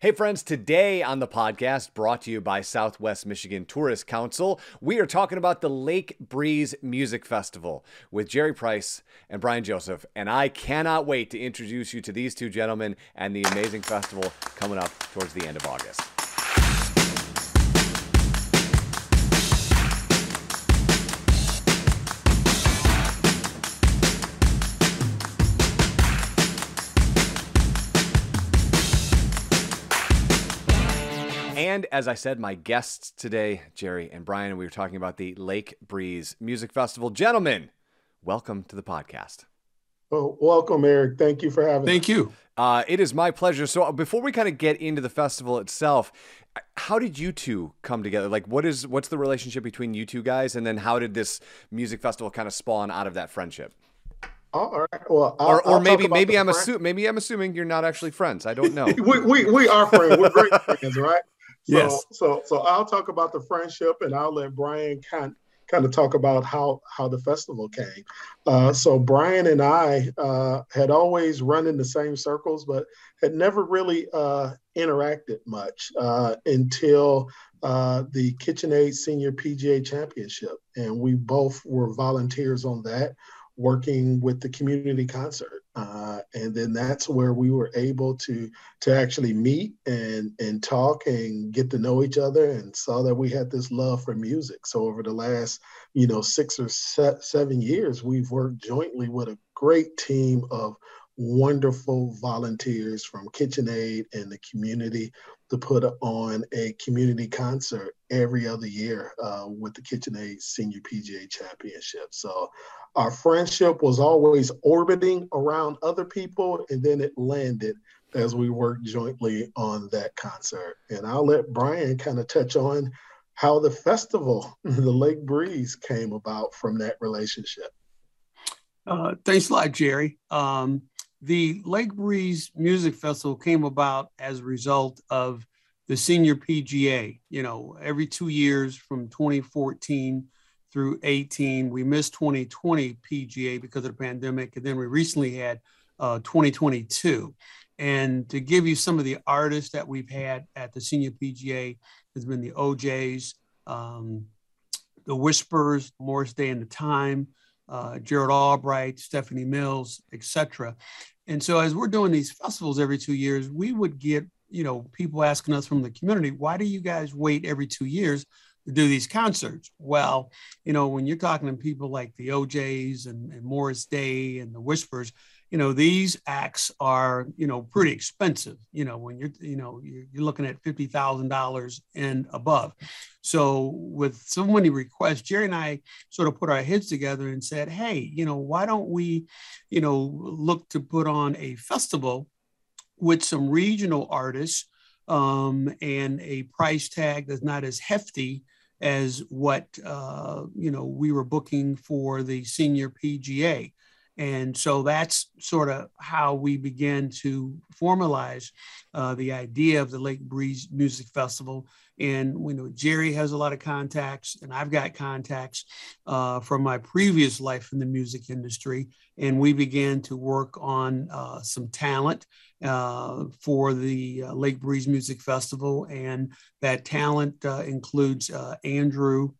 Hey, friends, today on the podcast, brought to you by Southwest Michigan Tourist Council, we are talking about the Lake Breeze Music Festival with Jerry Price and Brian Joseph. And I cannot wait to introduce you to these two gentlemen and the amazing festival coming up towards the end of August. And as I said, my guests today, Jerry and Brian, we were talking about the Lake Breeze Music Festival. Gentlemen, welcome to the podcast. Oh, welcome, Eric. Thank you for having me. Thank me. you. Uh, it is my pleasure. So, uh, before we kind of get into the festival itself, uh, how did you two come together? Like, what is what's the relationship between you two guys, and then how did this music festival kind of spawn out of that friendship? All right. Well, I'll, or, or I'll maybe maybe I'm assuming maybe I'm assuming you're not actually friends. I don't know. we, we we are friends. We're great friends, right? So, Yes. So so I'll talk about the friendship, and I'll let Brian kind kind of talk about how how the festival came. Uh, so Brian and I uh, had always run in the same circles, but had never really uh, interacted much uh, until uh, the KitchenAid Senior PGA Championship, and we both were volunteers on that, working with the community concert, uh, and then that's where we were able to to actually meet and and talk and get to know each other, and saw that we had this love for music. So over the last you know six or se- seven years, we've worked jointly with a great team of wonderful volunteers from KitchenAid and the community to put on a community concert every other year uh, with the KitchenAid Senior PGA Championship. So our friendship was always orbiting around other people, and then it landed as we worked jointly on that concert. And I'll let Brian kind of touch on how the festival, the Lake Breeze, came about from that relationship. Uh, thanks a lot, Jerry. Um, the Lake Breeze Music Festival came about as a result of the senior PGA. You know, every two years from 2014 through 18, we missed 2020 PGA because of the pandemic, and then we recently had uh, 2022. And to give you some of the artists that we've had at the senior PGA has been the O'Jays, um, the Whispers, Morris Day and the Time, uh, Albright, Stephanie Mills, etc. And so as we're doing these festivals every two years, we would get you know people asking us from the community, why do you guys wait every two years to do these concerts? Well, you know when you're talking to people like the O'Jays and, and Morris Day and the Whispers, you know these acts are you know pretty expensive. You know when you're you know you're, looking at fifty thousand dollars and above. So with so many requests, Jerry and I sort of put our heads together and said, hey, you know, why don't we, you know, look to put on a festival with some regional artists um, and a price tag that's not as hefty as what, uh, you know, we were booking for the senior PGA. And so that's sort of how we began to formalize uh, the idea of the Lake Breeze Music Festival. And we know Jerry has a lot of contacts, and I've got contacts uh, from my previous life in the music industry. And we began to work on uh, some talent uh, for the uh, Lake Breeze Music Festival. And that talent uh, includes Andrew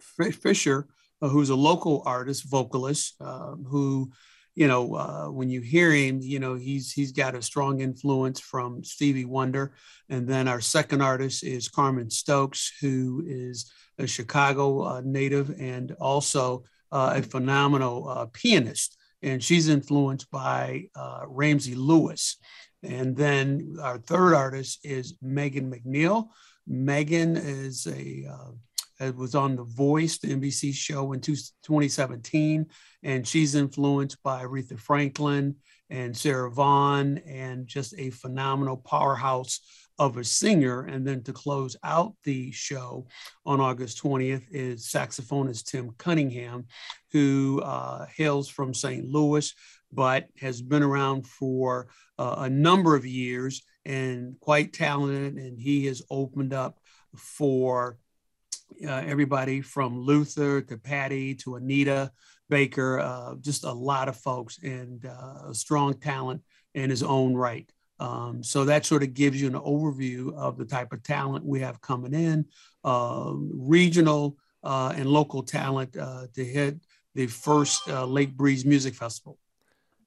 Fisher, who's a local artist, vocalist, uh, who, you know, uh, when you hear him, you know, he's he's got a strong influence from Stevie Wonder. And then our second artist is Carmen Stokes, who is a Chicago uh, native and also uh, a phenomenal uh, pianist. And she's influenced by uh, Ramsey Lewis. And then our third artist is Megan McNeil. Megan is a uh, it was on The Voice, the NBC show in two, 2017, and she's influenced by Aretha Franklin and Sarah Vaughan, and just a phenomenal powerhouse of a singer. And then to close out the show on August 20th is saxophonist Tim Cunningham, who uh, hails from St. Louis, but has been around for uh, a number of years and quite talented. And he has opened up for uh, everybody from Luther to Patti to Anita Baker, uh, just a lot of folks and uh, strong talent in his own right. Um, so that sort of gives you an overview of the type of talent we have coming in, uh, regional uh, and local talent uh, to hit the first uh, Lake Breeze Music Festival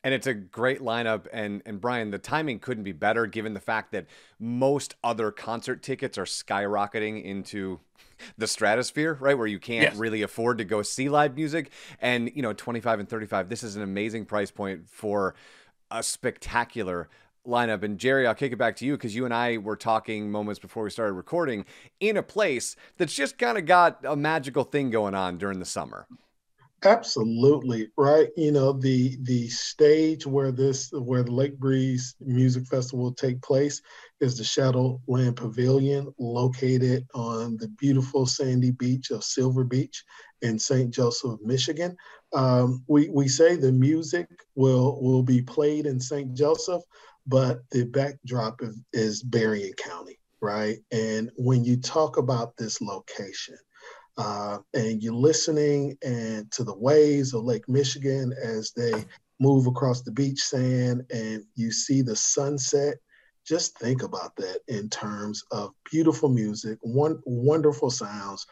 and it's a great lineup. And and Brian the timing couldn't be better given the fact that most other concert tickets are skyrocketing into the stratosphere right? Where you can't yes. really afford to go see live music. And you know 25 and 35 this is an amazing price point for a spectacular lineup. And Jerry I'll kick it back to you cuz you and I were talking moments before we started recording in a place that's just kind of got a magical thing going on during the summer Absolutely right. You know the the stage where this where the Lake Breeze Music Festival will take place is the Shadowland Pavilion, located on the beautiful sandy beach of Silver Beach in St. Joseph, Michigan. Um, we we say the music will will be played in St. Joseph, but the backdrop is, is Berrien County, right? And when you talk about this location uh, and you're listening and to the waves of Lake Michigan as they move across the beach sand and you see the sunset. Just think about that in terms of beautiful music, one wonderful sounds,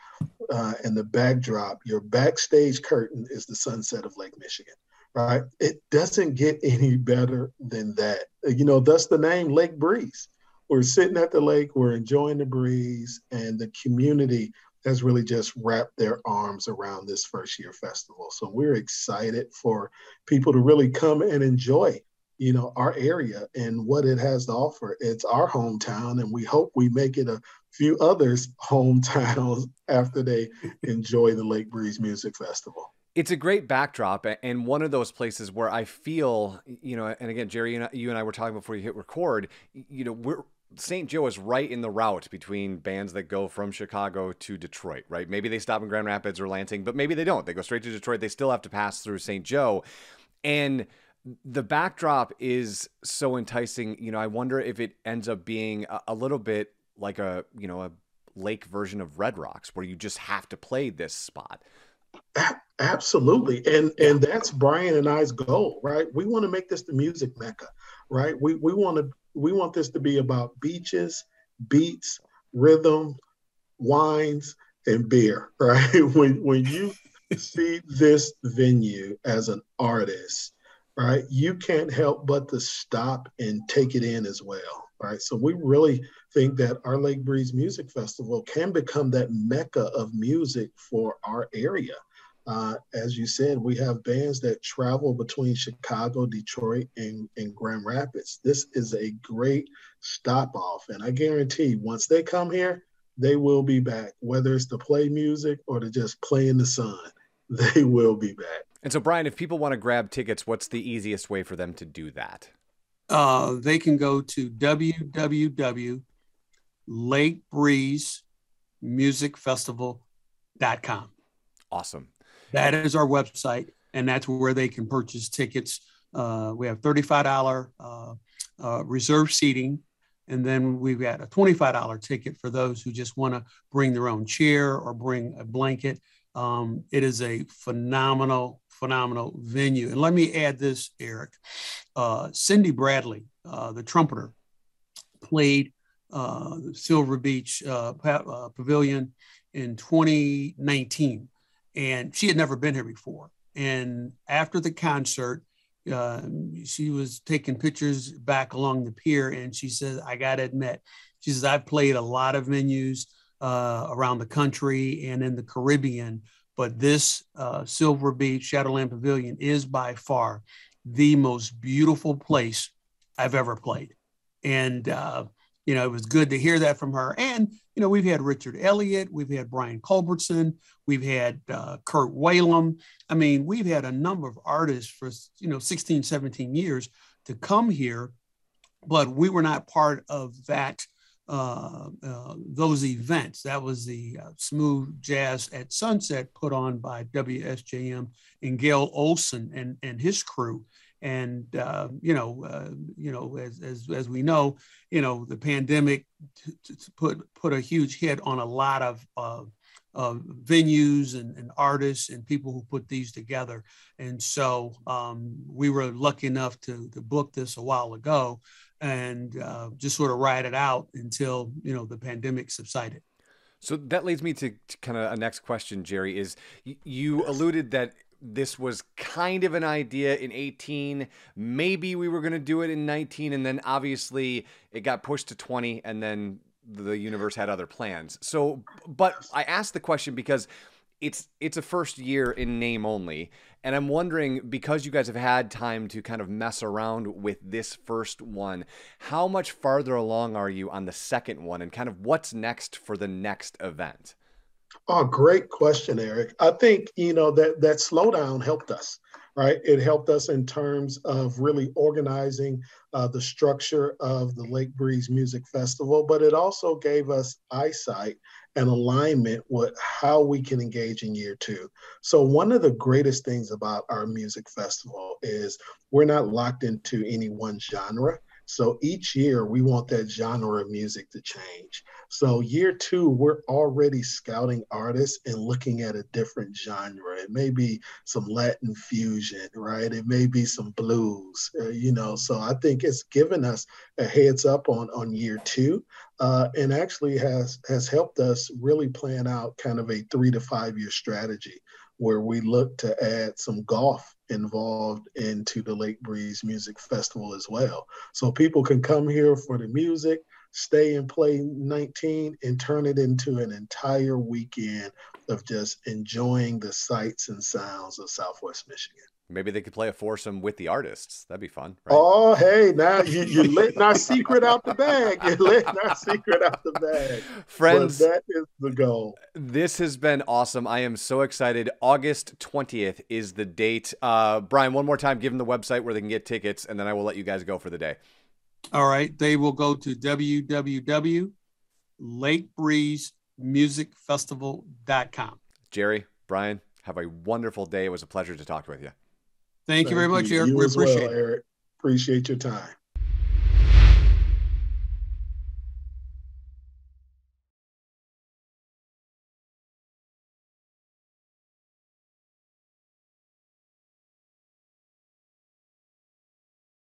uh, and the backdrop. Your backstage curtain is the sunset of Lake Michigan, right? It doesn't get any better than that. You know, that's the name Lake Breeze. We're sitting at the lake, we're enjoying the breeze, and the community has really just wrapped their arms around this first year festival. So we're excited for people to really come and enjoy, you know, our area and what it has to offer. It's our hometown, and we hope we make it a few others' hometowns after they enjoy the Lake Breeze Music Festival. It's a great backdrop and one of those places where I feel, you know, and again, Jerry, you and I were talking before you hit record, you know, we're St. Joe is right in the route between bands that go from Chicago to Detroit, right? Maybe they stop in Grand Rapids or Lansing, but maybe they don't. They go straight to Detroit. They still have to pass through St. Joe. And the backdrop is so enticing. You know, I wonder if it ends up being a, a little bit like a, you know, a lake version of Red Rocks where you just have to play this spot. Absolutely. And and that's Brian and I's goal, right? We want to make this the music mecca, right? We we want to we want this to be about beaches, beats, rhythm, wines, and beer, right? when when you see this venue as an artist, right, you can't help but to stop and take it in as well, right? So we really think that our Lake Breeze Music Festival can become that mecca of music for our area. Uh, as you said, we have bands that travel between Chicago, Detroit, and, and Grand Rapids. This is a great stop off. And I guarantee once they come here, they will be back, whether it's to play music or to just play in the sun. They will be back. And so, Brian, if people want to grab tickets, what's the easiest way for them to do that? Uh, they can go to www.lakebreezemusicfestival.com. Awesome. That is our website, and that's where they can purchase tickets. Uh, we have $35 uh, uh, reserve seating, and then we've got a $25 ticket for those who just want to bring their own chair or bring a blanket. Um, it is a phenomenal, phenomenal venue. And let me add this, Eric. Uh, Cindy Bradley, uh, the trumpeter, played uh, Silver Beach Pavilion in 2019 and she had never been here before. And after the concert, uh, she was taking pictures back along the pier, and she says, "I got to admit," she says, "I've played a lot of venues uh, around the country and in the Caribbean, but this uh, Silver Beach Shadowland Pavilion is by far the most beautiful place I've ever played." And uh, you know, it was good to hear that from her. And, you know, we've had Richard Elliott, we've had Brian Culbertson, we've had uh, Kirk Whalum. I mean, we've had a number of artists for, you know, 16, 17 years to come here, but we were not part of that. Uh, uh, those events. That was the uh, Smooth Jazz at Sunset put on by WSJM and Gail Olson and, and his crew and uh, you know, uh, you know, as, as as we know, you know, the pandemic t- t- put put a huge hit on a lot of uh, venues and, and, artists and people who put these together. And so um, we were lucky enough to, to book this a while ago. and uh, just sort of ride it out until you know the pandemic subsided. So that leads me to, to kind of a next question, Jerry. Is you alluded that this was kind of an idea in 18. Maybe we were going to do it in 19, and then obviously it got pushed to 20, and then the universe had other plans. So, but I asked the question because it's it's a first year in name only, and I'm wondering because you guys have had time to kind of mess around with this first one, how much farther along are you on the second one, and kind of what's next for the next event? Oh, great question, Eric. I think you know that that slowdown helped us, right? It helped us in terms of really organizing uh, the structure of the Lake Breeze Music Festival, but it also gave us eyesight and alignment with how we can engage in year two. So, one of the greatest things about our music festival is we're not locked into any one genre. So each year we want that genre of music to change. So year two, we're already scouting artists and looking at a different genre. It may be some Latin fusion, right? It may be some blues, uh, you know. So I think it's given us a heads up on on year two, uh, and actually has has helped us really plan out kind of a three to five year strategy where we look to add some golf involved into the Lake Breeze Music Festival as well. So people can come here for the music, stay and play 19, and turn it into an entire weekend of just enjoying the sights and sounds of Southwest Michigan. Maybe they could play a foursome with the artists. That'd be fun. Right? Oh, hey, now you, you're letting our secret out the bag. You're letting our secret out the bag. Friends, but that is the goal. This has been awesome. I am so excited. August 20th is the date. Uh, Brian, one more time, give them the website where they can get tickets, and then I will let you guys go for the day. All right. They will go to www.lakebreezemusicfestival.com. Jerry, Brian, have a wonderful day. It was a pleasure to talk with you. Thank, Thank you very much, Eric. we appreciate well, Eric. Appreciate your time.